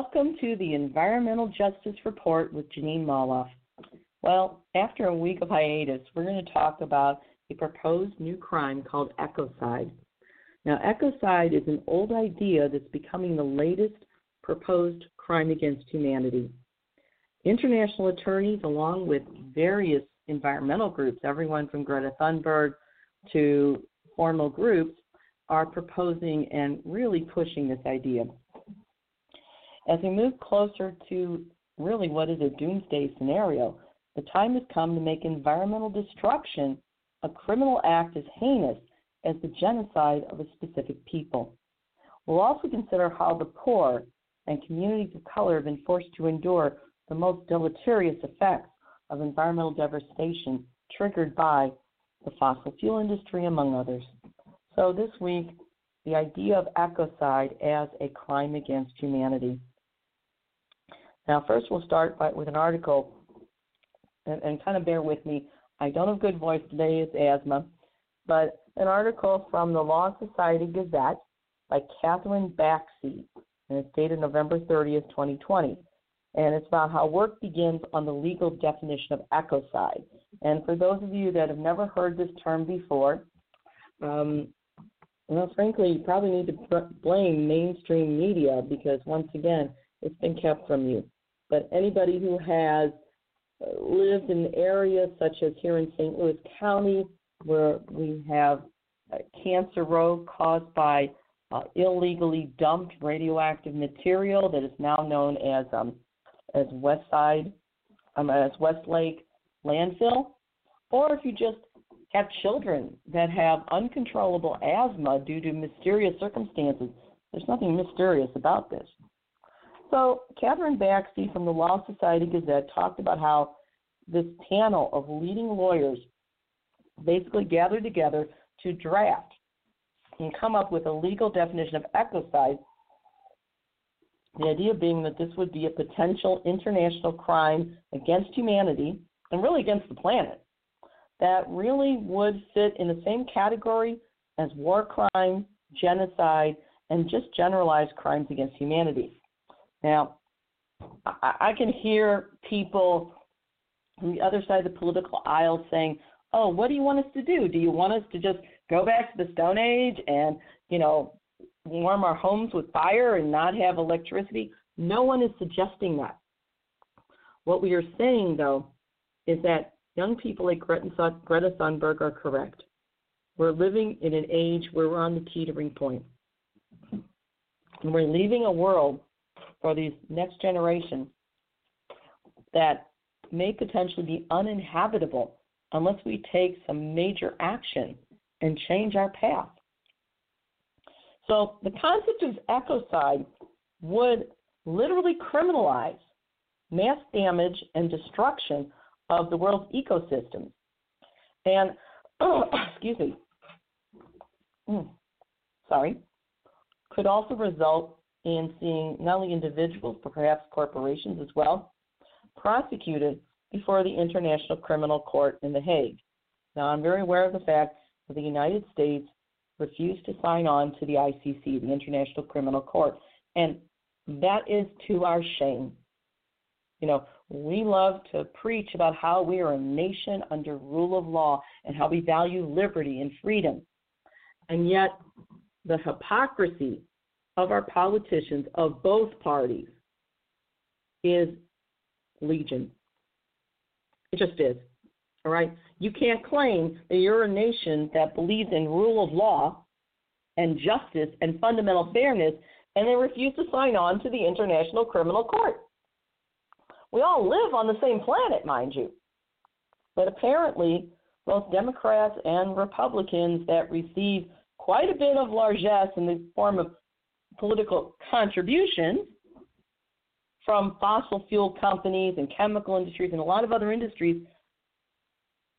Welcome to the Environmental Justice Report with Jeanine Molloff. Well, after a week of hiatus, we're going to talk about a proposed new crime called ecocide. Now, ecocide is an old idea that's becoming the latest proposed crime against humanity. International attorneys, along with various environmental groups, everyone from Greta Thunberg to formal groups, are proposing and really pushing this idea. As we move closer to really what is a doomsday scenario, the time has come to make environmental destruction a criminal act as heinous as the genocide of a specific people. We'll also consider how the poor and communities of color have been forced to endure the most deleterious effects of environmental devastation triggered by the fossil fuel industry, among others. So, this week, the idea of ecocide as a crime against humanity. Now, first, we'll start by, with an article, and, and kind of bear with me. I don't have good voice today, it's asthma, but an article from the Law Society Gazette by Catherine Baksi, and it's dated November 30th, 2020. And it's about how work begins on the legal definition of ecocide. And for those of you that have never heard this term before, um, well, frankly, you probably need to blame mainstream media because once again, it's been kept from you. But anybody who has uh, lived in areas such as here in St. Louis County, where we have Cancer Row caused by uh, illegally dumped radioactive material that is now known as um, as West Side, um, as Westlake landfill, or if you just have children that have uncontrollable asthma due to mysterious circumstances, there's nothing mysterious about this. So, Catherine Baksi from the Law Society Gazette talked about how this panel of leading lawyers basically gathered together to draft and come up with a legal definition of ecocide. The idea being that this would be a potential international crime against humanity and really against the planet that really would fit in the same category as war crime, genocide, and just generalized crimes against humanity. Now, I, can hear people on the other side of the political aisle saying, "Oh, what do you want us to do? Do you want us to just go back to the Stone Age and, you know, warm our homes with fire and not have electricity?" No one is suggesting that. What we are saying, though, is that young people like Greta Thunberg are correct. We're living in an age where we're on the teetering point. And we're leaving a world for these next generation that may potentially be uninhabitable unless we take some major action and change our path. So the concept of ecocide would literally criminalize mass damage and destruction of the world's ecosystems. And, oh, excuse me, sorry, could also result in seeing not only individuals, but perhaps corporations as well, prosecuted before the International Criminal Court in The Hague. Now, I'm very aware of the fact that the United States refused to sign on to the ICC, the International Criminal Court, and that is to our shame. You know, we love to preach about how we are a nation under rule of law and how we value liberty and freedom. And yet, the hypocrisy of our politicians of both parties is legion. It just is. All right? You can't claim that you're a nation that believes in rule of law and justice and fundamental fairness and then refuse to sign on to the International Criminal Court. We all live on the same planet, mind you. But apparently, both Democrats and Republicans that receive quite a bit of largesse in the form of political contributions from fossil fuel companies and chemical industries and a lot of other industries,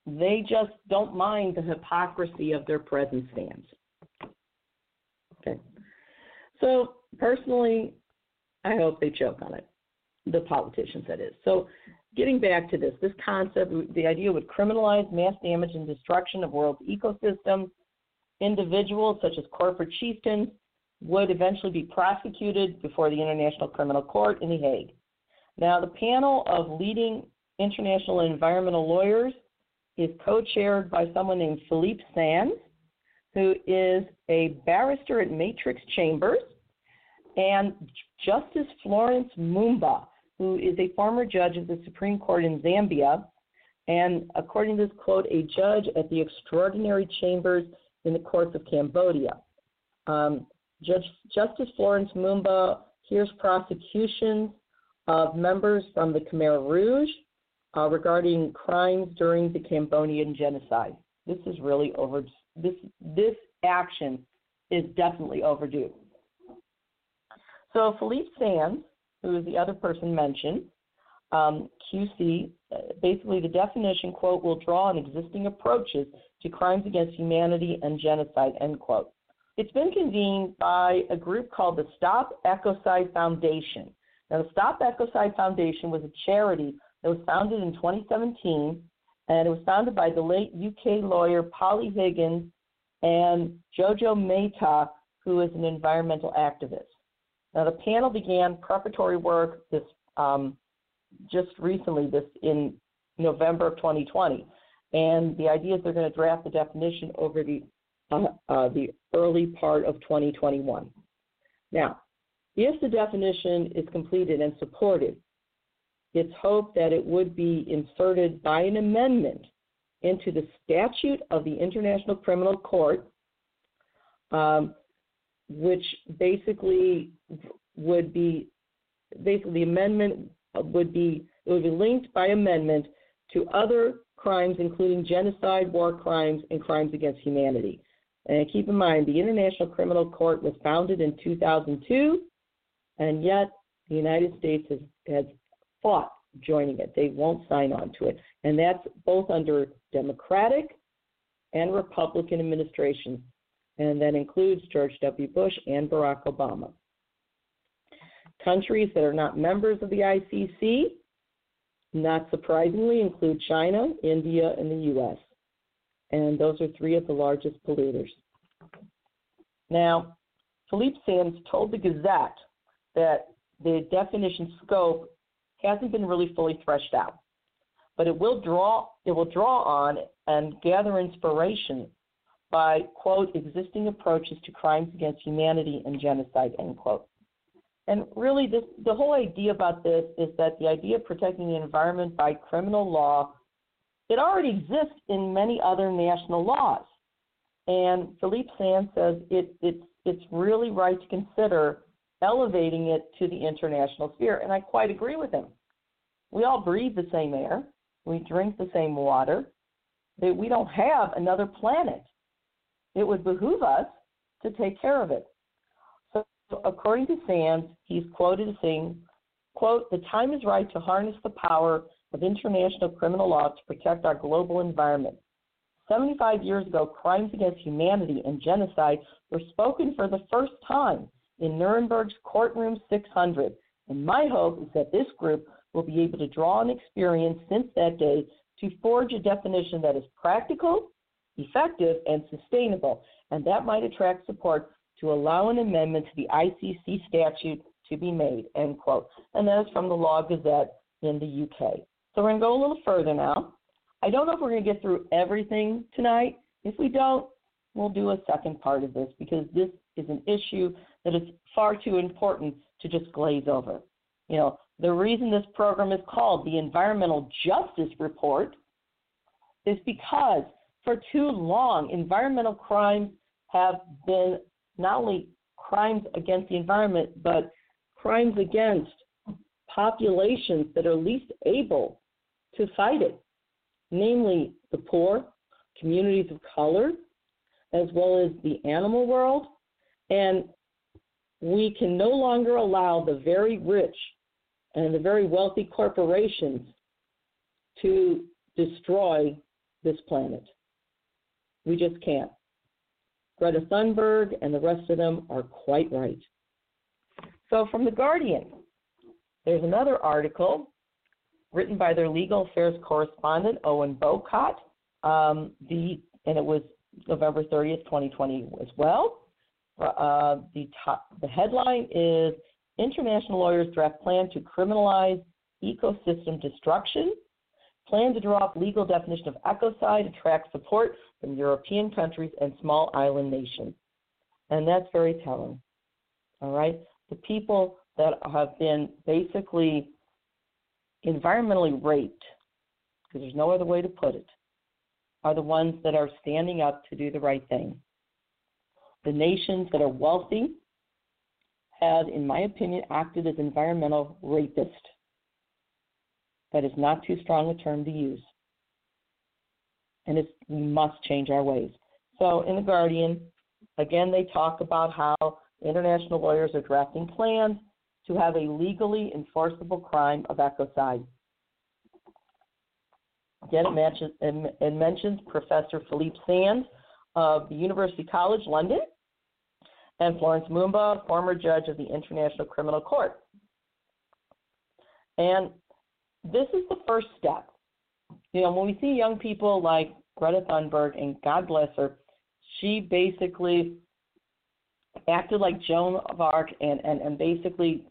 they just don't mind the hypocrisy of their present stance. Okay. So, personally, I hope they choke on it the politicians, that is. So, getting back to this, this concept, the idea would criminalize mass damage and destruction of world's ecosystems. Individuals such as corporate chieftains would eventually be prosecuted before the International Criminal Court in The Hague. Now, the panel of leading international environmental lawyers is co chaired by someone named Philippe Sands, who is a barrister at Matrix Chambers, and Justice Florence Mumba, who is a former judge of the Supreme Court in Zambia, and according to this quote, a judge at the Extraordinary Chambers in the Courts of Cambodia. Um, Judge, Justice Florence Mumba hears prosecutions of members from the Khmer Rouge uh, regarding crimes during the Cambodian genocide. This is really over. This this action is definitely overdue. So Philippe Sands, who is the other person mentioned, um, QC, uh, basically the definition quote will draw on existing approaches to crimes against humanity and genocide end quote. It's been convened by a group called the Stop Ecocide Foundation. Now, the Stop Ecocide Foundation was a charity that was founded in 2017, and it was founded by the late UK lawyer Polly Higgins and Jojo Mehta, who is an environmental activist. Now, the panel began preparatory work this um, just recently, this in November of 2020, and the idea is they're going to draft the definition over the the early part of 2021. Now, if the definition is completed and supported, it's hoped that it would be inserted by an amendment into the statute of the International Criminal Court, um, which basically would be basically the amendment would be it would be linked by amendment to other crimes, including genocide, war crimes, and crimes against humanity. And keep in mind, the International Criminal Court was founded in 2002, and yet the United States has, has fought joining it. They won't sign on to it. And that's both under Democratic and Republican administrations. And that includes George W. Bush and Barack Obama. Countries that are not members of the ICC, not surprisingly, include China, India, and the U.S. And those are three of the largest polluters. Now, Philippe Sands told the Gazette that the definition scope hasn't been really fully threshed out, but it will draw it will draw on and gather inspiration by quote existing approaches to crimes against humanity and genocide end quote. And really, this, the whole idea about this is that the idea of protecting the environment by criminal law, it already exists in many other national laws. And Philippe Sands says it, it's, it's really right to consider elevating it to the international sphere. And I quite agree with him. We all breathe the same air, we drink the same water. We don't have another planet. It would behoove us to take care of it So, according to Sands, he's quoted as saying, quote, the time is right to harness the power of international criminal law to protect our global environment. 75 years ago, crimes against humanity and genocide were spoken for the first time in Nuremberg's Courtroom 600. And my hope is that this group will be able to draw on experience since that day to forge a definition that is practical, effective, and sustainable. And that might attract support to allow an amendment to the ICC statute to be made, end quote. And that is from the Law Gazette in the UK. So we're going to go a little further now. I don't know if we're going to get through everything tonight. If we don't, we'll do a second part of this because this is an issue that is far too important to just glaze over. You know, the reason this program is called the Environmental Justice Report is because for too long, environmental crimes have been not only crimes against the environment, but crimes against populations that are least able to fight it, namely the poor, communities of color, as well as the animal world. And we can no longer allow the very rich and the very wealthy corporations to destroy this planet. We just can't. Greta Thunberg and the rest of them are quite right. So, from The Guardian, there's another article written by their legal affairs correspondent, Owen Bowcott, um, the, and it was November 30th, 2020 as well. uh, the top, the headline is International lawyers draft plan to criminalize ecosystem destruction. Plan to draw up legal definition of ecocide attracts support from European countries and small island nations. And that's very telling. All right? The people that have been basically environmentally raped, because there's no other way to put it, are the ones that are standing up to do the right thing. The nations that are wealthy have, in my opinion, acted as environmental rapists. That is not too strong a term to use. And it's, we must change our ways. So, in The Guardian, again, they talk about how international lawyers are drafting plans to have a legally enforceable crime of ecocide. Again, it mentions, it mentions Professor Philippe Sands of the University College London and Florence Mumba, former judge of the International Criminal Court. And this is the first step. You know, when we see young people like Greta Thunberg, and God bless her, she basically acted like Joan of Arc and, and, and basically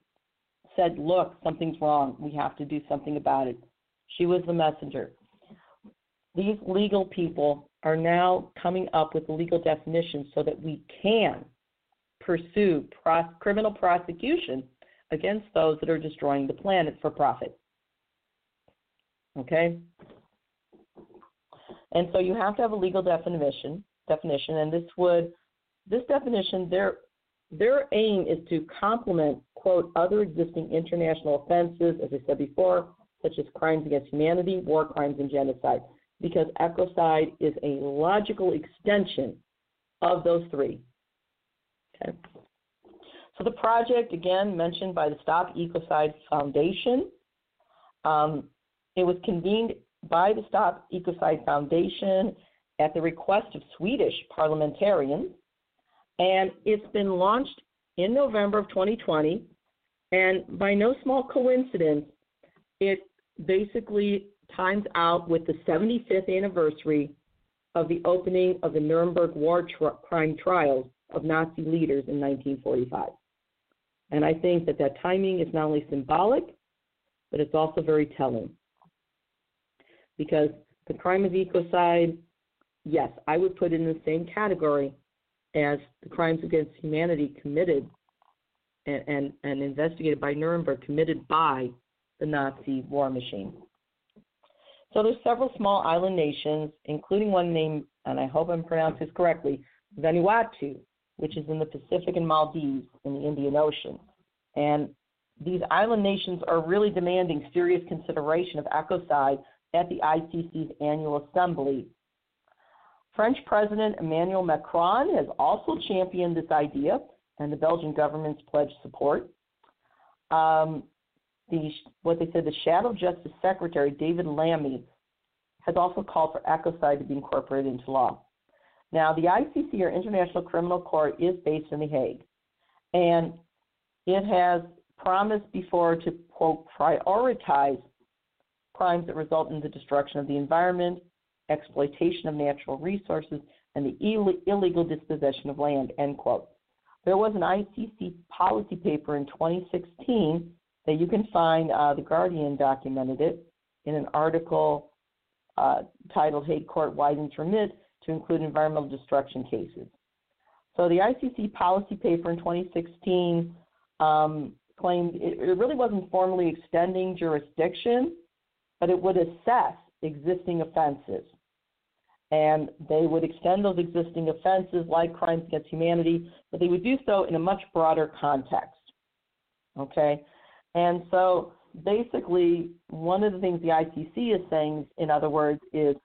said, Look, something's wrong. We have to do something about it. She was the messenger. These legal people are now coming up with legal definitions so that we can pursue pros- criminal prosecution against those that are destroying the planet for profit. Okay? And so you have to have a legal definition definition and this would this definition their their aim is to complement quote other existing international offenses as I said before such as crimes against humanity, war crimes and genocide because ecocide is a logical extension of those three. Okay. So the project, again, mentioned by the Stop Ecocide Foundation, um, it was convened by the Stop Ecocide Foundation at the request of Swedish parliamentarians, and it's been launched in November of 2020. And by no small coincidence, it basically times out with the 75th anniversary of the opening of the Nuremberg war tri- crime trials of Nazi leaders in 1945. And I think that that timing is not only symbolic, but it's also very telling. Because the crime of ecocide, yes, I would put in the same category as the crimes against humanity committed and, and, and investigated by Nuremberg, committed by the Nazi war machine. So there's several small island nations, including one named, and I hope I'm pronouncing this correctly, Vanuatu, which is in the Pacific and Maldives in the Indian Ocean. And these island nations are really demanding serious consideration of ecocide at the ICC's annual assembly. French President Emmanuel Macron has also championed this idea, and the Belgian government's pledged support. Um, the what they said the Shadow Justice Secretary David Lammy has also called for ecocide to be incorporated into law. Now, the ICC or International Criminal Court is based in The Hague, and it has promised before to quote prioritize crimes that result in the destruction of the environment, exploitation of natural resources, and the Ill- illegal dispossession of land. End quote. There was an ICC policy paper in 2016 that you can find. Uh, the Guardian documented it in an article uh, titled "Hague Court Widens Remit to Include Environmental Destruction Cases." So the ICC policy paper in 2016 um, claimed it, it really wasn't formally extending jurisdiction, but it would assess existing offenses. And they would extend those existing offenses like crimes against humanity, but they would do so in a much broader context. Okay? And so basically, one of the things the ICC is saying, in other words, is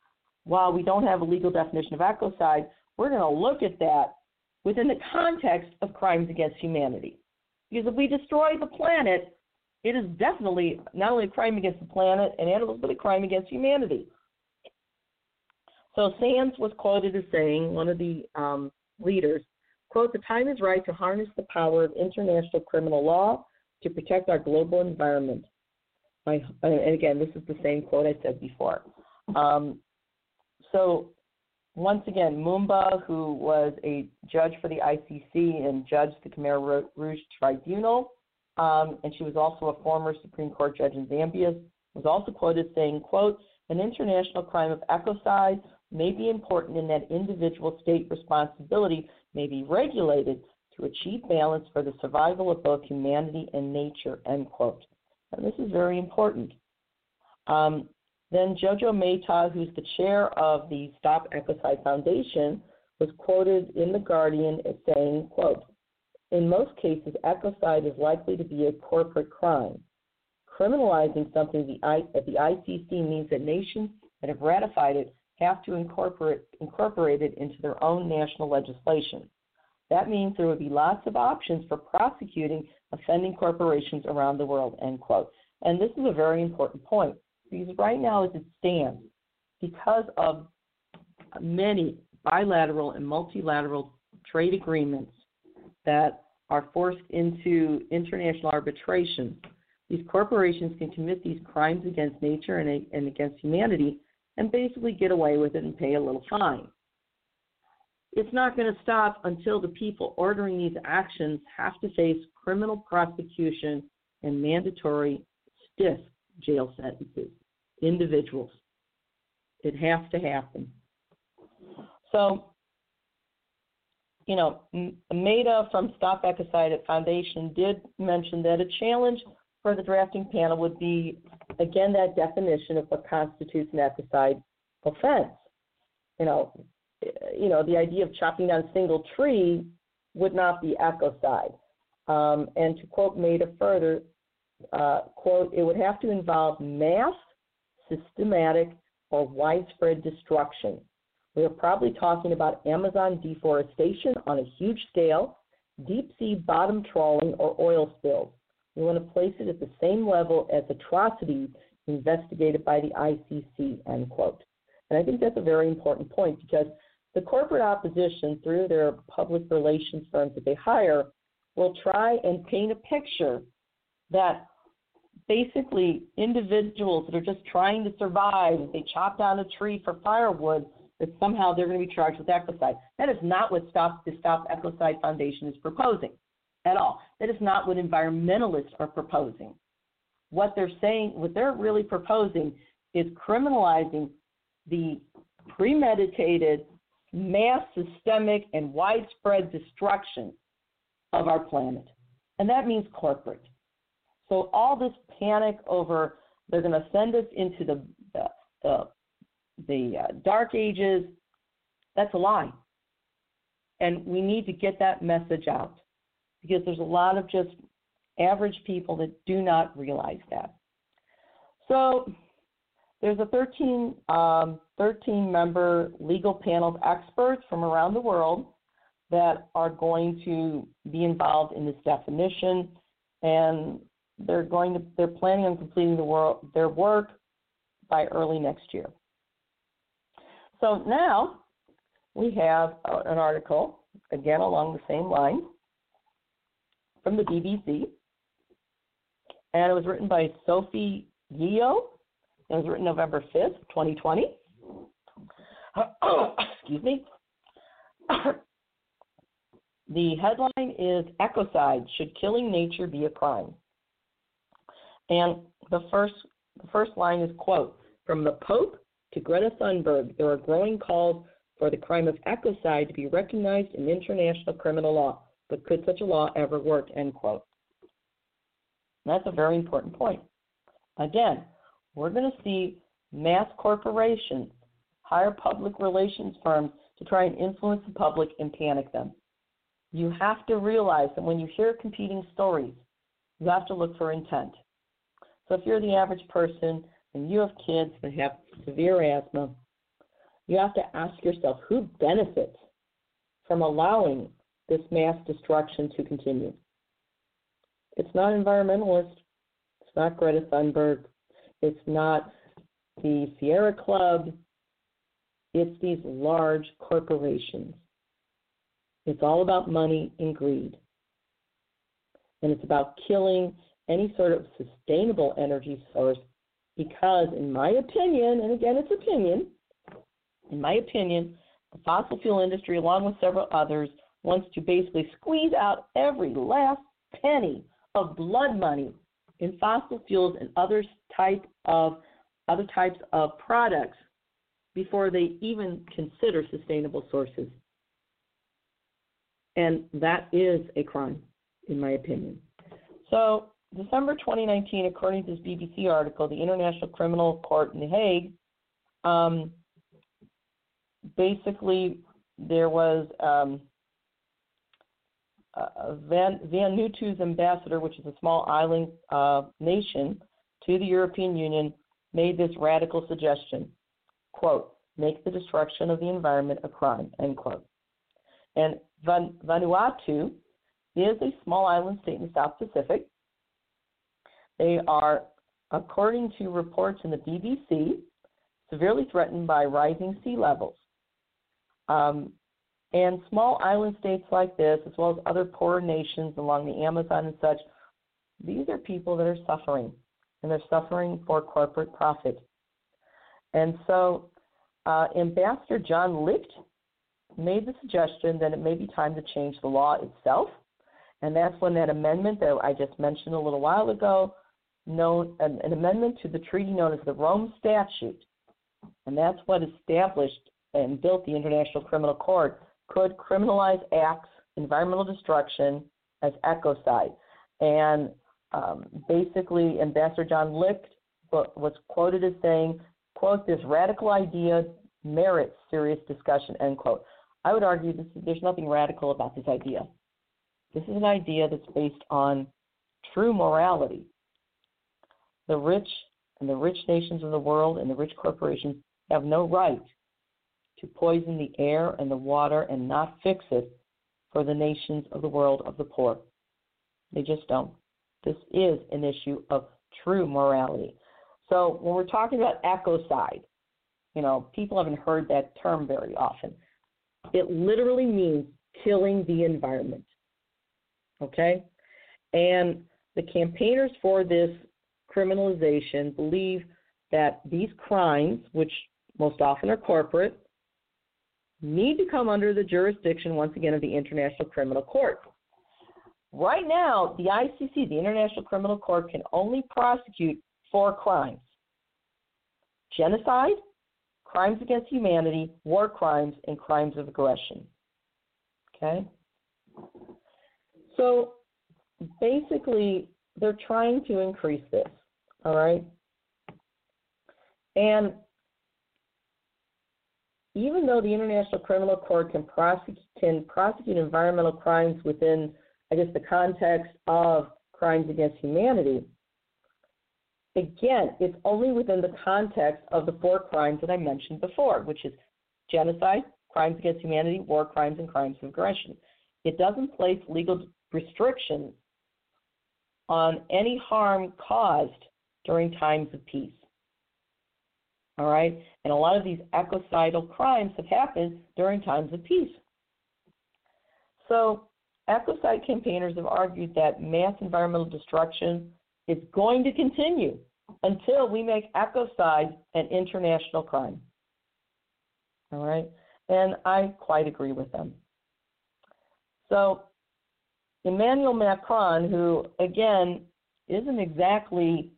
while we don't have a legal definition of ecocide, we're going to look at that within the context of crimes against humanity. Because if we destroy the planet, it is definitely not only a crime against the planet and animals, but a crime against humanity. So Sands was quoted as saying, one of the um, leaders, quote, the time is right to harness the power of international criminal law to protect our global environment. I, and again, this is the same quote I said before. Um, so once again, Mumba, who was a judge for the ICC and judged the Khmer Rouge Tribunal, um, and she was also a former Supreme Court judge in Zambia, was also quoted saying, quote, an international crime of ecocide may be important in that individual state responsibility may be regulated to achieve balance for the survival of both humanity and nature, end quote. And this is very important. Um, then Jojo Mehta, who's the chair of the Stop Ecocide Foundation, was quoted in The Guardian as saying, quote, in most cases, ecocide is likely to be a corporate crime. Criminalizing something at the ICC means that nations that have ratified it have to incorporate, incorporate it into their own national legislation. That means there would be lots of options for prosecuting offending corporations around the world, end quote. And this is a very important point because right now, as it stands, because of many bilateral and multilateral trade agreements that are forced into international arbitration, these corporations can commit these crimes against nature and, and against humanity and basically get away with it and pay a little fine. It's not going to stop until the people ordering these actions have to face criminal prosecution and mandatory stiff jail sentences. Individuals. It has to happen. So, you know, Mehta from Stop Ecocide Foundation did mention that a challenge for the drafting panel would be, again, that definition of what constitutes an ecocide offense. You know, you know, the idea of chopping down a single tree would not be ecocide. Um, and to quote Mehta further, uh, quote, it would have to involve mass, systematic, or widespread destruction. We are probably talking about Amazon deforestation on a huge scale, deep sea bottom trawling, or oil spills. We want to place it at the same level as atrocities investigated by the ICC, end quote. And I think that's a very important point because the corporate opposition, through their public relations firms that they hire, will try and paint a picture that basically individuals that are just trying to survive, if they chop down a tree for firewood, that somehow they're going to be charged with ecocide. That is not what Stop, the Stop Ecocide Foundation is proposing at all. That is not what environmentalists are proposing. What they're saying, what they're really proposing is criminalizing the premeditated, mass, systemic, and widespread destruction of our planet. And that means corporate. So all this panic over they're going to send us into the the, the, the uh, dark ages, that's a lie. And we need to get that message out because there's a lot of just average people that do not realize that. So there's a 13, um, 13 member legal panel of experts from around the world that are going to be involved in this definition, and they're going to they're planning on completing the world, their work by early next year. So now we have an article again along the same line from the BBC, and it was written by Sophie Yeo. It was written November 5th, 2020. Excuse me. the headline is Ecocide Should Killing Nature Be a Crime? And the first, the first line is, quote, from the Pope to Greta Thunberg, there are growing calls for the crime of ecocide to be recognized in international criminal law. But could such a law ever work? End quote. That's a very important point. Again, we're going to see mass corporations hire public relations firms to try and influence the public and panic them. You have to realize that when you hear competing stories, you have to look for intent. So if you're the average person and you have kids that have severe asthma, you have to ask yourself who benefits from allowing this mass destruction to continue. It's not environmentalists. It's not Greta Thunberg. It's not the Sierra Club. It's these large corporations. It's all about money and greed. And it's about killing any sort of sustainable energy source because, in my opinion, and again, it's opinion, in my opinion, The fossil fuel industry, along with several others, wants to basically squeeze out every last penny of blood money in fossil fuels and other type of other types of products before they even consider sustainable sources. And that is a crime, in my opinion. So, December 2019, according to this BBC article, the International Criminal Court in The Hague, um, basically there was um, uh, Van, Vanuatu's ambassador, which is a small island uh, nation, to the European Union, made this radical suggestion, quote, make the destruction of the environment a crime, end quote. And Van, Vanuatu is a small island state in the South Pacific. They are, according to reports in the BBC, severely threatened by rising sea levels. Um, and small island states like this, as well as other poorer nations along the Amazon and such, these are people that are suffering, and they're suffering for corporate profit. And so, uh, Ambassador John Licht made the suggestion that it may be time to change the law itself. And that's when that amendment that I just mentioned a little while ago, known an, an amendment to the treaty known as the Rome Statute, and that's what established and built the International Criminal Court could criminalize acts, environmental destruction, as ecocide. And um, basically, Ambassador John Licht was quoted as saying, quote, this radical idea merits serious discussion, end quote. I would argue this, there's nothing radical about this idea. This is an idea that's based on true morality. The rich and the rich nations of the world and the rich corporations have no right to poison the air and the water and not fix it for the nations of the world of the poor. They just don't. This is an issue of true morality. So when we're talking about ecocide, you know, people haven't heard that term very often. It literally means killing the environment. Okay? And the campaigners for this criminalization believe that these crimes, which most often are corporate, need to come under the jurisdiction, once again, of the International Criminal Court. Right now, the ICC, the International Criminal Court, can only prosecute four crimes genocide, crimes against humanity, war crimes, and crimes of aggression. Okay? So basically, they're trying to increase this. All right? And even though the International Criminal Court can prosecute, can prosecute environmental crimes within, I guess, the context of crimes against humanity, again, it's only within the context of the four crimes that I mentioned before, which is genocide, crimes against humanity, war crimes, and crimes of aggression. It doesn't place legal restrictions on any harm caused during times of peace. All right? And a lot of these ecocidal crimes have happened during times of peace. So, ecocide campaigners have argued that mass environmental destruction is going to continue until we make ecocide an international crime. All right? And I quite agree with them. So, Emmanuel Macron, who, again, isn't exactly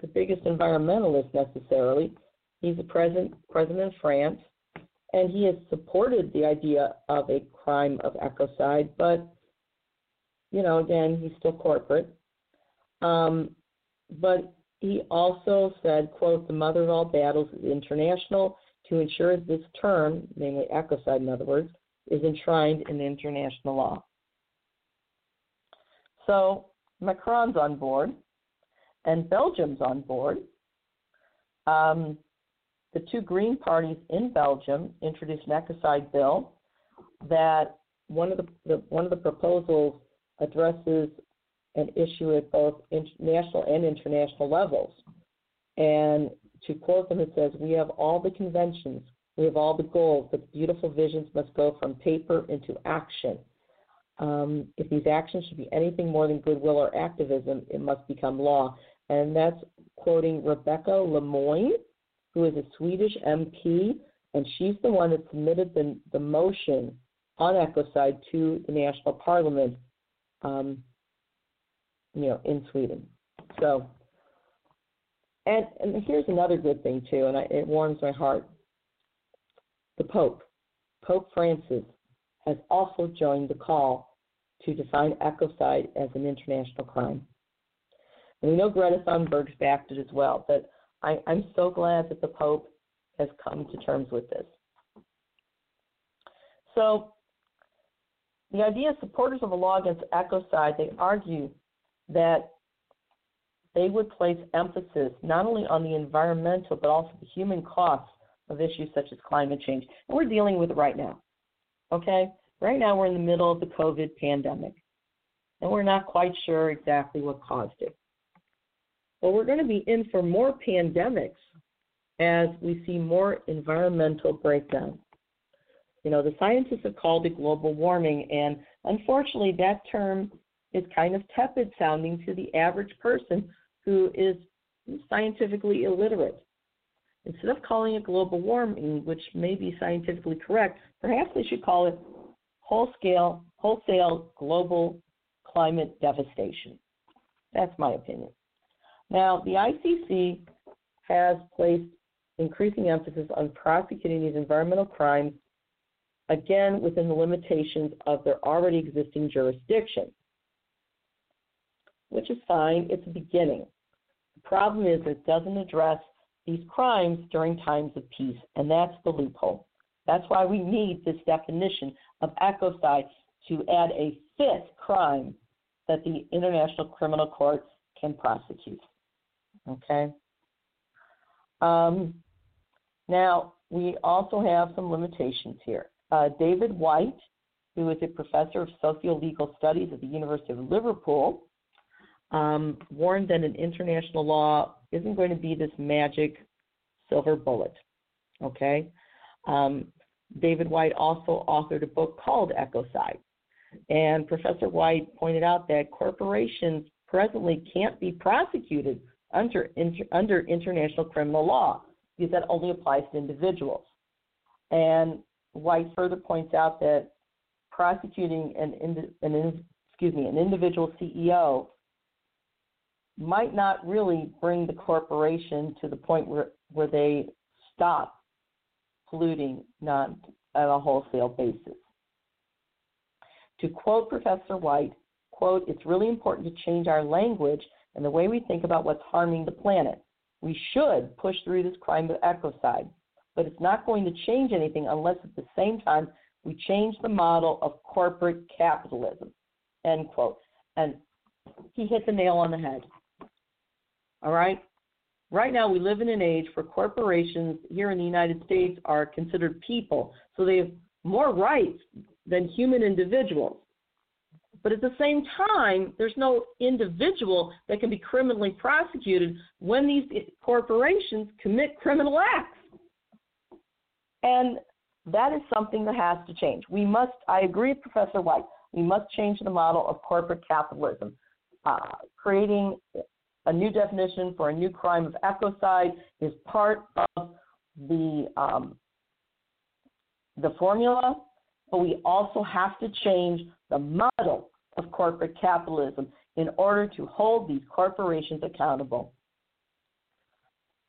the biggest environmentalist necessarily, He's the president, president of France, and he has supported the idea of a crime of ecocide, but, you know, again, he's still corporate. Um, but he also said, quote, the mother of all battles is international to ensure this term, namely ecocide in other words, is enshrined in international law. So Macron's on board, and Belgium's on board. Um, the two Green parties in Belgium introduced an ecocide bill that one of the, the one of the proposals addresses an issue at both national and international levels. And to quote them, it says, "We have all the conventions, we have all the goals, but the beautiful visions must go from paper into action. Um, if these actions should be anything more than goodwill or activism, it must become law." And that's quoting Rebecka Le Moine, who is a Swedish MP and she's the one that submitted the, the motion on ecocide to the national parliament, um, you know, in Sweden. So, and and here's another good thing too, and I, it warms my heart. The Pope, Pope Francis, has also joined the call to define ecocide as an international crime. And we know Greta Thunberg's backed it as well, but I, I'm so glad that the Pope has come to terms with this. So, the idea supporters of a law against ecocide, they argue that they would place emphasis not only on the environmental but also the human costs of issues such as climate change. And we're dealing with it right now. Okay? Right now we're in the middle of the COVID pandemic. And we're not quite sure exactly what caused it. But we're going to be in for more pandemics as we see more environmental breakdown. You know, the scientists have called it global warming, and unfortunately, that term is kind of tepid sounding to the average person who is scientifically illiterate. Instead of calling it global warming, which may be scientifically correct, perhaps they should call it whole scale, wholesale global climate devastation. That's my opinion. Now, the ICC has placed increasing emphasis on prosecuting these environmental crimes, again, within the limitations of their already existing jurisdiction, which is fine. It's a beginning. The problem is it doesn't address these crimes during times of peace, and that's the loophole. That's why we need this definition of ecocide to add a fifth crime that the International Criminal Court can prosecute. Okay? Um, now, we also have some limitations here. Uh, David Whyte, who is a professor of socio-legal studies at the University of Liverpool, um, warned that an international law isn't going to be this magic silver bullet. Okay? Um, David Whyte also authored a book called Ecocide. And Professor Whyte pointed out that corporations presently can't be prosecuted under, inter, under international criminal law because that only applies to individuals. And Whyte further points out that prosecuting an, an excuse me an individual CEO might not really bring the corporation to the point where, where they stop polluting not on a wholesale basis. To quote Professor Whyte, quote, it's really important to change our language and the way we think about what's harming the planet. We should push through this crime of ecocide, but it's not going to change anything unless at the same time we change the model of corporate capitalism. End quote. And he hit the nail on the head. All right? Right now, we live in an age where corporations here in the United States are considered people, so they have more rights than human individuals. But at the same time, there's no individual that can be criminally prosecuted when these corporations commit criminal acts. And that is something that has to change. We must, I agree with Professor Whyte, we must change the model of corporate capitalism, uh, creating a new definition for a new crime of ecocide is part of the um, the formula, but we also have to change the model of corporate capitalism in order to hold these corporations accountable.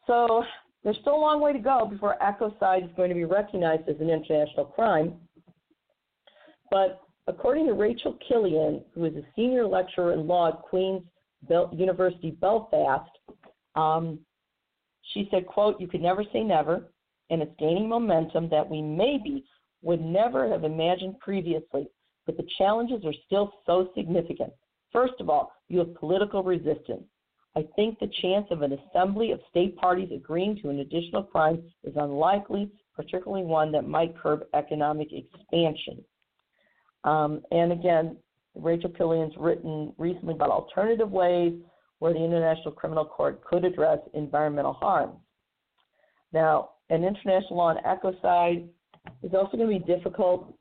So there's still a long way to go before ecocide is going to be recognized as an international crime. But according to Rachel Killean, who is a senior lecturer in law at Queen's University Belfast, um, she said, quote, you could never say never, and it's gaining momentum that we maybe would never have imagined previously, but the challenges are still so significant. First of all, you have political resistance. I think the chance of an assembly of state parties agreeing to an additional crime is unlikely, particularly one that might curb economic expansion. Um, and again, Rachel Killean's written recently about alternative ways where the International Criminal Court could address environmental harms. Now, an international law on ecocide is also going to be difficult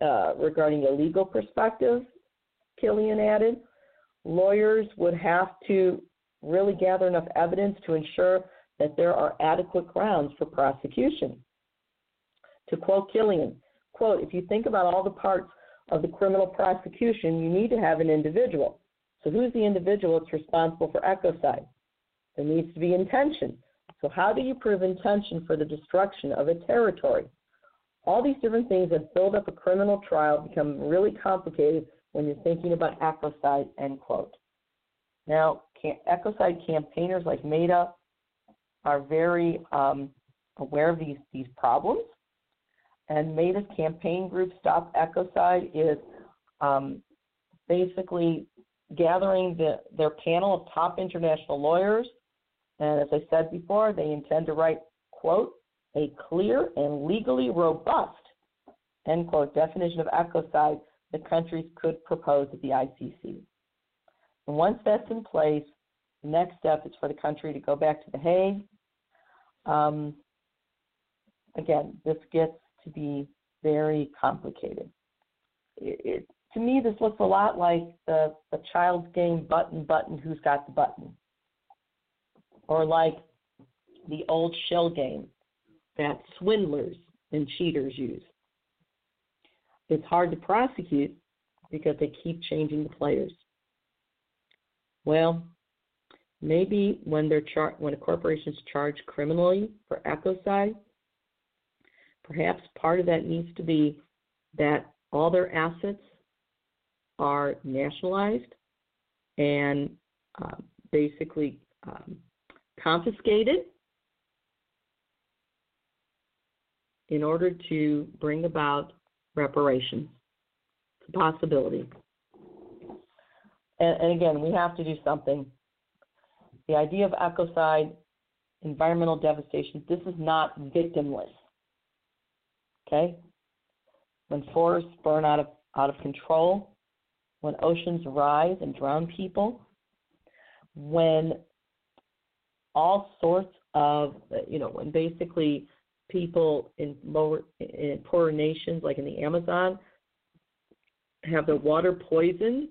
uh, regarding a legal perspective, Killean added. Lawyers would have to really gather enough evidence to ensure that there are adequate grounds for prosecution. To quote Killean, quote, if you think about all the parts of the criminal prosecution, you need to have an individual. So who's the individual that's responsible for ecocide? There needs to be intention. So how do you prove intention for the destruction of a territory? All these different things that build up a criminal trial become really complicated when you're thinking about ecocide, end quote. Now, ecocide campaigners like Mehta are very um, aware of these, these problems. And Mehta's campaign group, Stop Ecocide, is um, basically gathering the, their panel of top international lawyers. And as I said before, they intend to write, quote, a clear and legally robust, end quote, definition of ecocide that countries could propose at the ICC. And once that's in place, the next step is for the country to go back to The Hague. Um, again, this gets to be very complicated. It, it, to me, this looks a lot like the, the child's game button, button, who's got the button? Or like the old shell game that swindlers and cheaters use. It's hard to prosecute because they keep changing the players. Well, maybe when they're char- when a corporation is charged criminally for ecocide, perhaps part of that needs to be that all their assets are nationalized and uh, basically um, confiscated in order to bring about reparations. It's a possibility. And, and again, we have to do something. The idea of ecocide, environmental devastation, this is not victimless. Okay? When forests burn out of, out of control, when oceans rise and drown people, when all sorts of, you know, when basically people in lower, in poorer nations like in the Amazon have their water poisoned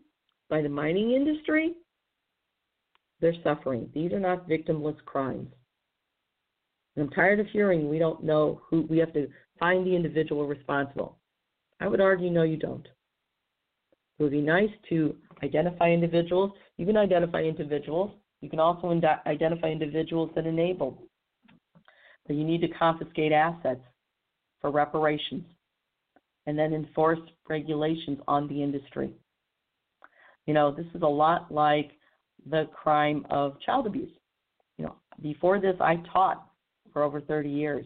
by the mining industry, they're suffering. These are not victimless crimes. And I'm tired of hearing we don't know who, we have to find the individual responsible. I would argue, no, you don't. It would be nice to identify individuals. You can identify individuals. You can also ind- identify individuals that enable. But you need to confiscate assets for reparations and then enforce regulations on the industry. You know, this is a lot like the crime of child abuse. You know, before this, I taught for over 30 years.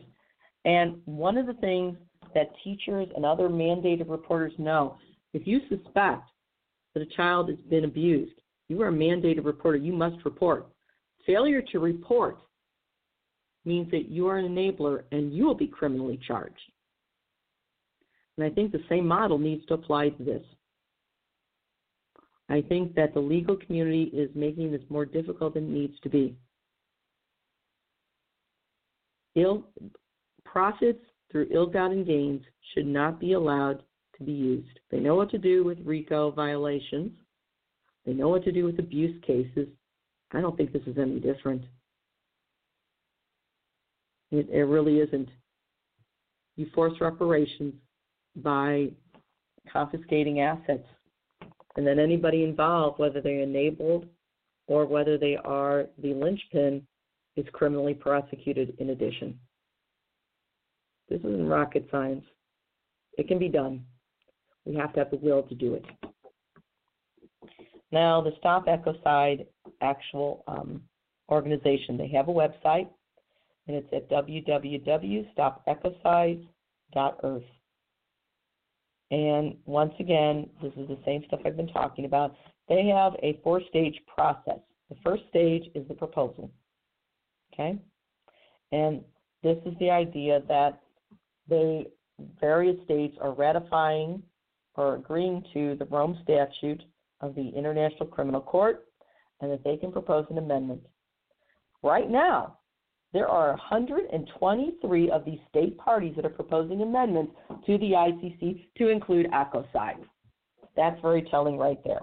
And one of the things that teachers and other mandated reporters know if you suspect that a child has been abused, you are a mandated reporter. You must report. Failure to report means that you are an enabler and you will be criminally charged. And I think the same model needs to apply to this. I think that the legal community is making this more difficult than it needs to be. Ill profits through ill-gotten gains should not be allowed to be used. They know what to do with RICO violations. They know what to do with abuse cases. I don't think this is any different. It, it really isn't. You force reparations by confiscating assets. And then anybody involved, whether they're enabled or whether they are the linchpin, is criminally prosecuted in addition. This isn't rocket science. It can be done. We have to have the will to do it. Now, the Stop Ecocide actual um, organization, they have a website, and it's at www.stopecocide.earth. And once again, this is the same stuff I've been talking about. They have a four stage process. The first stage is the proposal. Okay? And this is the idea that they various states are ratifying or agreeing to the Rome Statute of the International Criminal Court and that they can propose an amendment. Right now, there are 123 of these state parties that are proposing amendments to the ICC to include ecocide. That's very telling right there.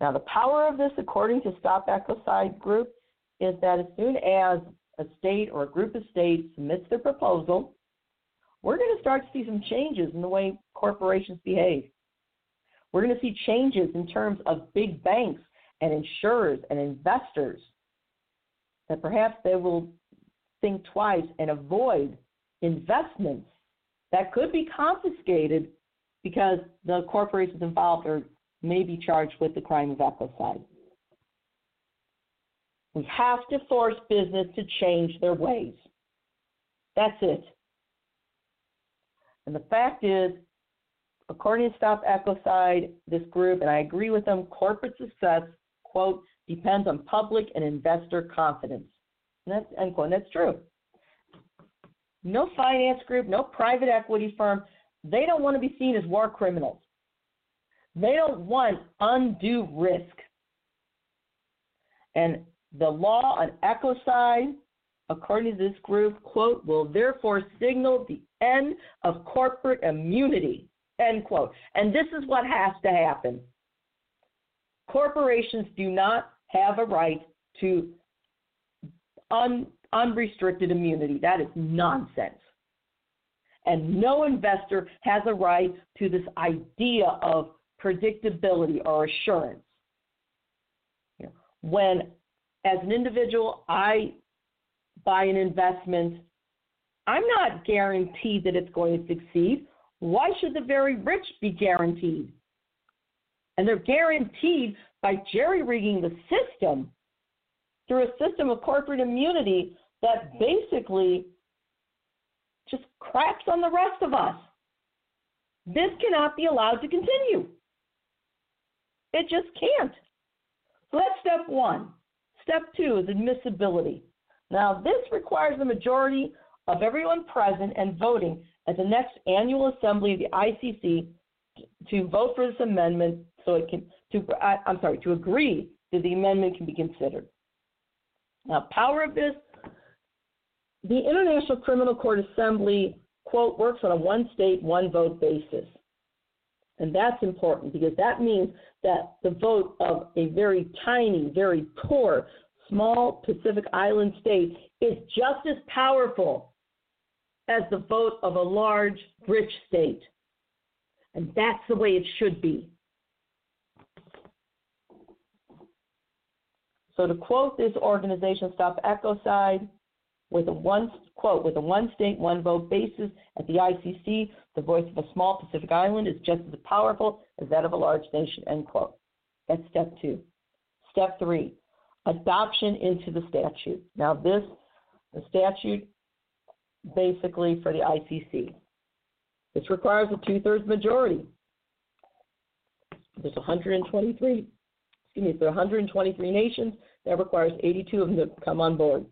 Now, the power of this, according to Stop Ecocide Group, is that as soon as a state or a group of states submits their proposal, we're going to start to see some changes in the way corporations behave. We're going to see changes in terms of big banks and insurers and investors that perhaps they will think twice and avoid investments that could be confiscated because the corporations involved are maybe charged with the crime of ecocide. We have to force business to change their ways. That's it. And the fact is, according to Stop Ecocide, this group, and I agree with them, corporate success, quote, depends on public and investor confidence. And that's, end quote, and that's true. No finance group, no private equity firm, they don't want to be seen as war criminals. They don't want undue risk. And the law on ecocide, according to this group, quote, will therefore signal the end of corporate immunity, end quote. And this is what has to happen. Corporations do not have a right to un, unrestricted immunity. That is nonsense. And no investor has a right to this idea of predictability or assurance. When, as an individual, I buy an investment, I'm not guaranteed that it's going to succeed. Why should the very rich be guaranteed? And they're guaranteed by jerry rigging the system through a system of corporate immunity that basically just craps on the rest of us. This cannot be allowed to continue. It just can't. So that's step one. Step two is admissibility. Now, this requires the majority of everyone present and voting at the next annual assembly of the ICC to vote for this amendment so it can to I'm sorry to agree that the amendment can be considered. Now, power of this, the International Criminal Court Assembly quote works on a one state one vote basis. And that's important because that means that the vote of a very tiny, very poor, small Pacific Island state is just as powerful as the vote of a large, rich state. And that's the way it should be. So to quote this organization, Stop Ecocide, with a one quote with a one state one vote basis at the ICC, the voice of a small Pacific island is just as powerful as that of a large nation. End quote. That's step two. Step three, adoption into the statute. Now this the statute basically for the ICC. This requires a two-thirds majority. There's 123, excuse me, there are 123 nations. That requires 82 of them to come on board.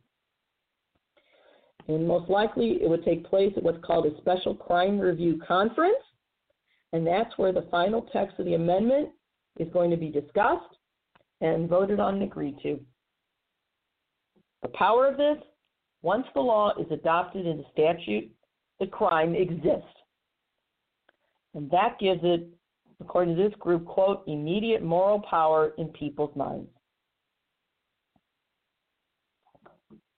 And most likely it would take place at what's called a special crime review conference. And that's where the final text of the amendment is going to be discussed and voted on and agreed to. The power of this once the law is adopted into statute, the crime exists. And that gives it, according to this group, quote, immediate moral power in people's minds.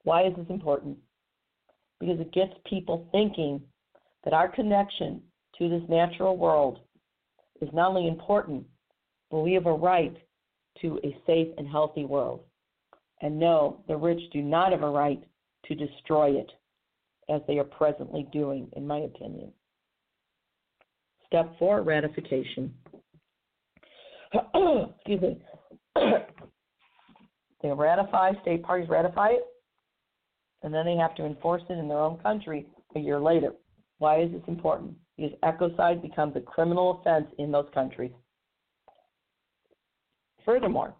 Why is this important? Because it gets people thinking that our connection to this natural world is not only important, but we have a right to a safe and healthy world. And no, the rich do not have a right to destroy it, as they are presently doing, in my opinion. Step four ratification. Excuse me. they ratify, state parties ratify it, and then they have to enforce it in their own country a year later. Why is this important? Because ecocide becomes a criminal offense in those countries. Furthermore,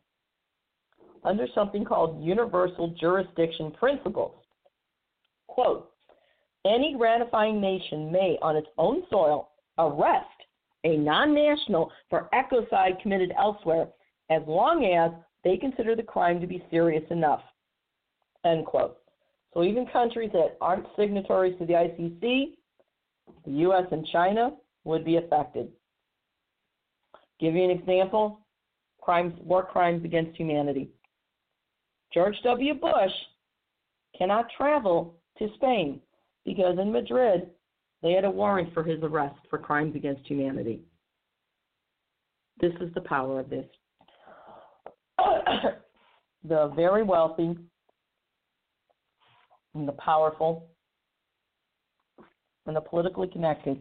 under something called universal jurisdiction principles, quote, any ratifying nation may, on its own soil, arrest a non national for ecocide committed elsewhere as long as they consider the crime to be serious enough. End quote. So even countries that aren't signatories to the ICC, the U.S. and China, would be affected. Give you an example: crimes, war crimes against humanity. George W. Bush cannot travel to Spain because in Madrid They had a warrant for his arrest for crimes against humanity. This is the power of this. the very wealthy and the powerful and the politically connected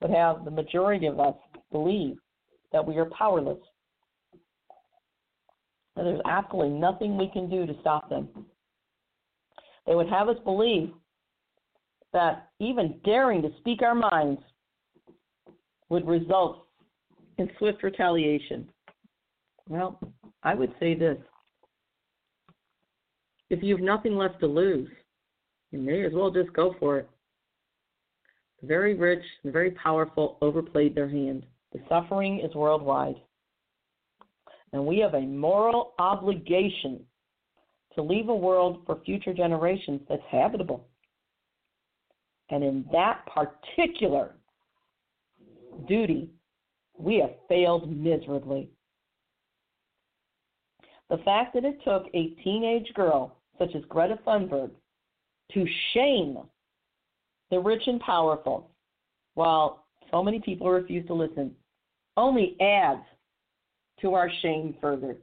would have the majority of us believe that we are powerless. That there's absolutely nothing we can do to stop them. They would have us believe that even daring to speak our minds would result in swift retaliation. Well, I would say this if you have nothing left to lose, you may as well just go for it. The very rich, the very powerful overplayed their hand. The suffering is worldwide. And we have a moral obligation to leave a world for future generations that's habitable. And in that particular duty, we have failed miserably. The fact that it took a teenage girl such as Greta Thunberg to shame the rich and powerful while so many people refuse to listen only adds to our shame further.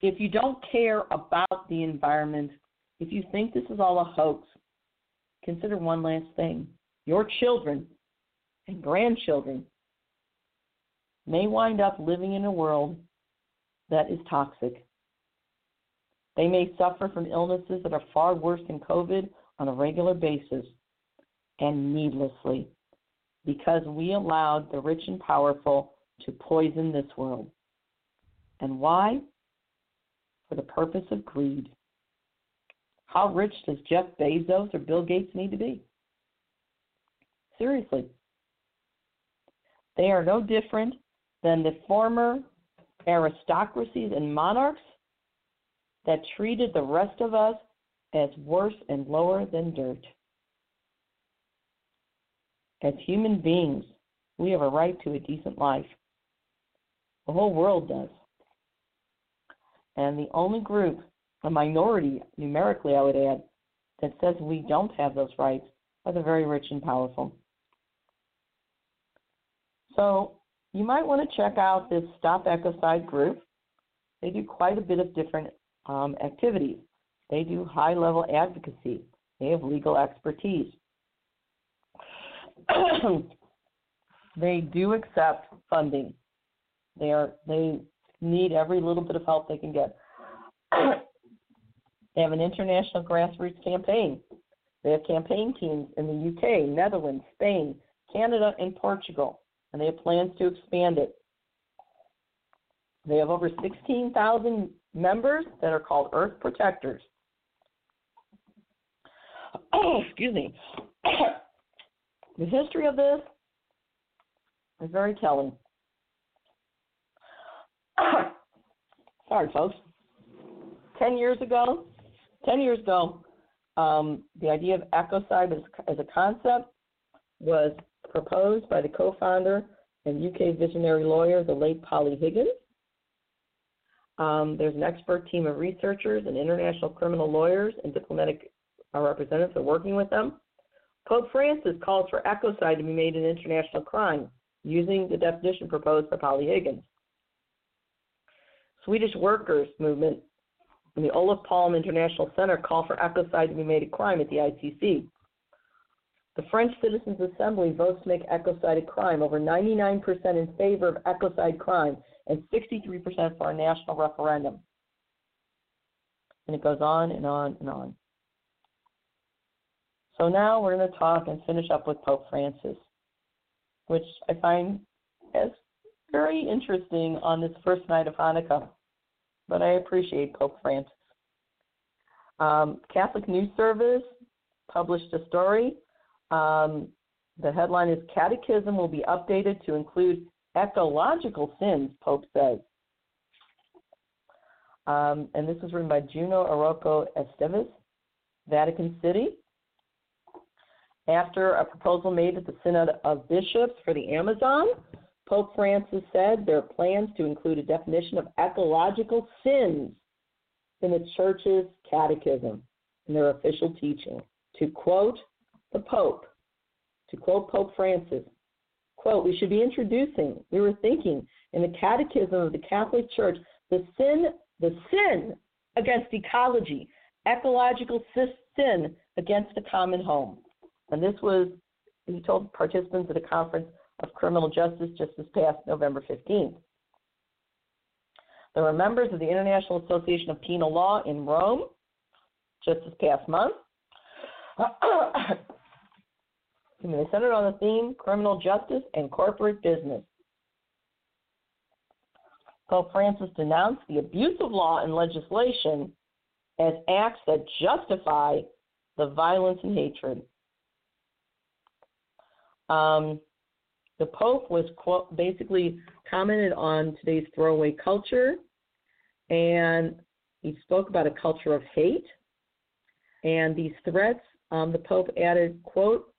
If you don't care about the environment, if you think this is all a hoax, consider one last thing. Your children and grandchildren may wind up living in a world that is toxic. They may suffer from illnesses that are far worse than COVID on a regular basis and needlessly because we allowed the rich and powerful to poison this world. And why? For the purpose of greed. How rich does Jeff Bezos or Bill Gates need to be? Seriously. They are no different than the former aristocracies and monarchs that treated the rest of us as worse and lower than dirt. As human beings, we have a right to a decent life. The whole world does. And the only group, a minority numerically, I would add, that says we don't have those rights are the very rich and powerful. So you might want to check out this Stop Ecocide group. They do quite a bit of different um, activities. They do high level advocacy. They have legal expertise. they do accept funding. They are they need every little bit of help they can get. they have an international grassroots campaign. They have campaign teams in the UK, Netherlands, Spain, Canada, and Portugal, and they have plans to expand it. They have over 16,000 members that are called Earth Protectors. Oh, excuse me. the history of this is very telling. Sorry, folks. Ten years ago, ten years ago, um, the idea of ecocide as, as a concept was proposed by the co-founder and UK visionary lawyer, the late Polly Higgins. Um, there's an expert team of researchers and international criminal lawyers and diplomatic uh, representatives are working with them. Pope Francis calls for ecocide to be made an international crime using the definition proposed by Polly Higgins. Swedish workers movement and the Olof Palme International Center call for ecocide to be made a crime at the ICC. The French Citizens Assembly votes to make ecocide a crime, over 99% in favor of ecocide crime and 63% for a national referendum. And it goes on and on and on. So now we're going to talk and finish up with Pope Francis, which I find as very interesting on this first night of Hanukkah. But I appreciate Pope Francis. Um, Catholic News Service published a story. Um, the headline is Catechism will be updated to include ecological sins, Pope says. Um, and this was written by Junno Arocho Esteves, Vatican City. After a proposal made at the Synod of Bishops for the Amazon, Pope Francis said there are plans to include a definition of ecological sins in the Church's catechism, in their official teaching, to quote, the Pope, to quote Pope Francis, quote, we should be introducing, we were thinking in the Catechism of the Catholic Church, the sin, the sin against ecology, ecological sin against the common home. And this was, he told participants at a conference of criminal justice just this past November 15th. There were members of the International Association of Penal Law in Rome just this past month. they centered on the theme criminal justice and corporate business. Pope Francis denounced the abuse of law and legislation as acts that justify the violence and hatred. Um, the Pope was quote, basically commented on today's throwaway culture, and he spoke about a culture of hate. And these threats, um, the Pope added, quote,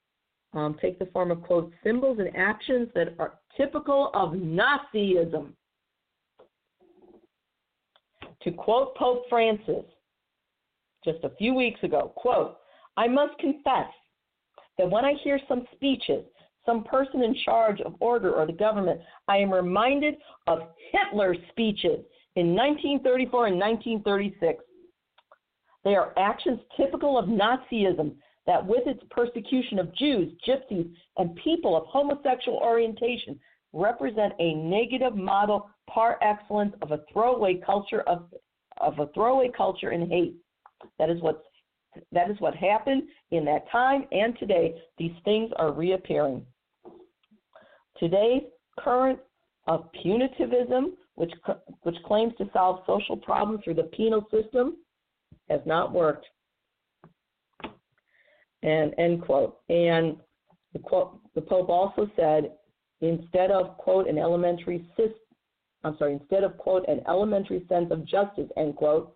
um, take the form of, quote, symbols and actions that are typical of Nazism. To quote Pope Francis just a few weeks ago, quote, I must confess that when I hear some speeches, some person in charge of order or the government, I am reminded of Hitler's speeches in 1934 and 1936. They are actions typical of Nazism that, with its persecution of Jews, gypsies, and people of homosexual orientation, represent a negative model par excellence of a throwaway culture of, of a throwaway culture and hate. That is what that is what happened in that time and today. These things are reappearing. Today's current of punitivism, which which claims to solve social problems through the penal system, has not worked. And end quote. And the quote the Pope also said, instead of quote an elementary system I'm sorry, instead of, quote, an elementary sense of justice, end quote,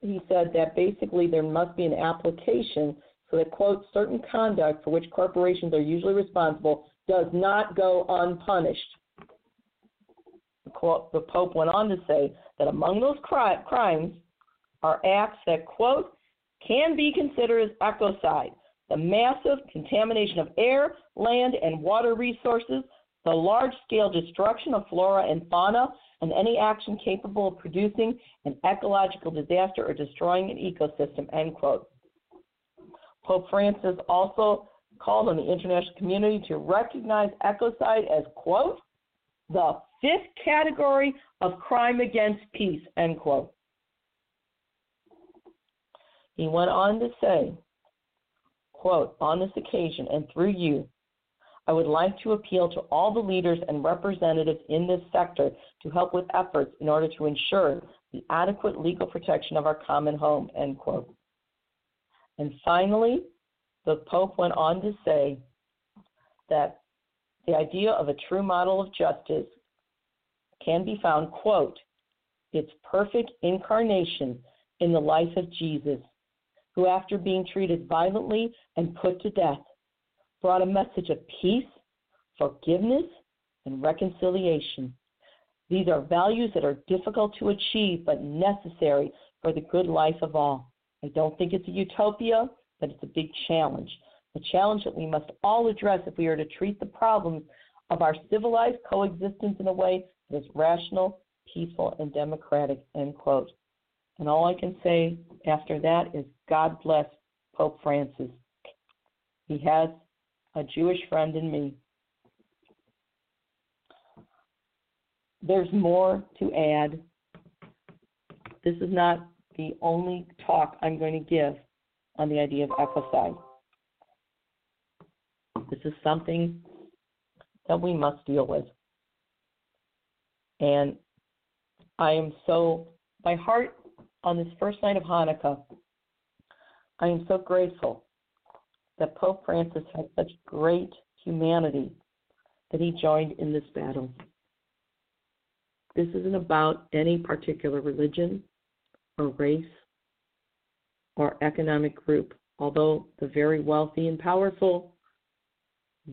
he said that basically there must be an application so that, quote, certain conduct for which corporations are usually responsible does not go unpunished. The Pope went on to say that among those crimes are acts that, quote, can be considered as ecocide, the massive contamination of air, land, and water resources the large scale destruction of flora and fauna, and any action capable of producing an ecological disaster or destroying an ecosystem, end quote. Pope Francis also called on the international community to recognize ecocide as, quote, the fifth category of crime against peace, end quote. He went on to say, quote, on this occasion and through you, I would like to appeal to all the leaders and representatives in this sector to help with efforts in order to ensure the adequate legal protection of our common home, end quote. And finally, the Pope went on to say that the idea of a true model of justice can be found, quote, its perfect incarnation in the life of Jesus, who after being treated violently and put to death, brought a message of peace, forgiveness, and reconciliation. These are values that are difficult to achieve but necessary for the good life of all. I don't think it's a utopia, but it's a big challenge. A challenge that we must all address if we are to treat the problems of our civilized coexistence in a way that is rational, peaceful, and democratic. End quote. And all I can say after that is God bless Pope Francis. He has a Jewish friend in me. There's more to add. This is not the only talk I'm going to give on the idea of ecocide. This is something that we must deal with. And I am so, my heart on this first night of Hanukkah, I am so grateful that Pope Francis had such great humanity that he joined in this battle. This isn't about any particular religion or race or economic group, although the very wealthy and powerful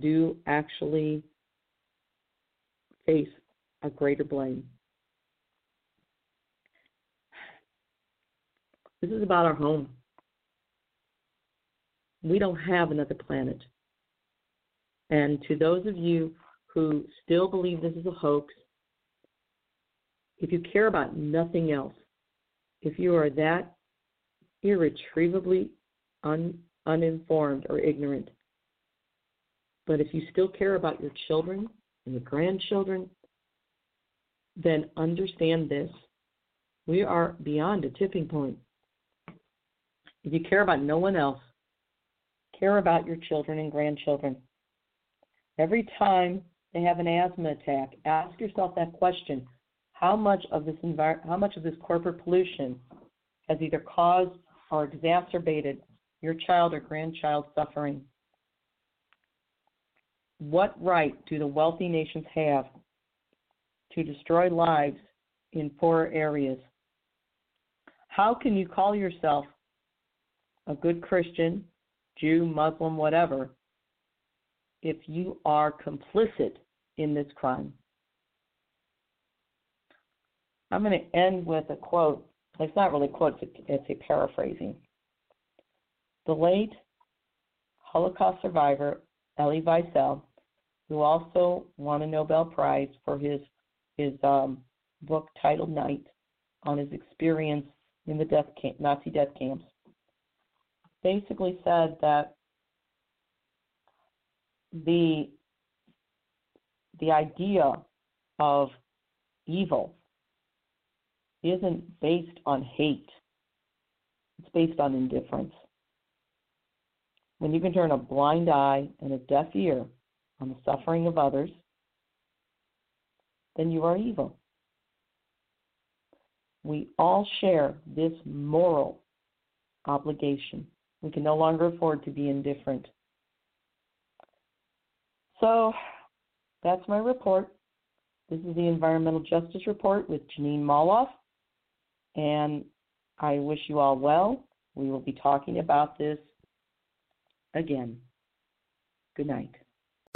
do actually face a greater blame. This is about our home. We don't have another planet. And to those of you who still believe this is a hoax, if you care about nothing else, if you are that irretrievably un, uninformed or ignorant, but if you still care about your children and your grandchildren, then understand this. We are beyond a tipping point. If you care about no one else, care about your children and grandchildren. Every time they have an asthma attack, ask yourself that question: How much of this envir- how much of this corporate pollution has either caused or exacerbated your child or grandchild suffering? What right do the wealthy nations have to destroy lives in poorer areas? How can you call yourself a good Christian, Jew, Muslim, whatever, if you are complicit in this crime? I'm going to end with a quote. It's not really a quote, it's a, it's a paraphrasing. The late Holocaust survivor Elie Wiesel, who also won a Nobel Prize for his his um, book titled Night on his experience in the death camp, Nazi death camps, basically said that the the idea of evil isn't based on hate. It's based on indifference. When you can turn a blind eye and a deaf ear on the suffering of others, then you are evil. We all share this moral obligation. We can no longer afford to be indifferent. So that's my report. This is the Environmental Justice Report with Jeanine Molloff, And I wish you all well. We will be talking about this again. Good night.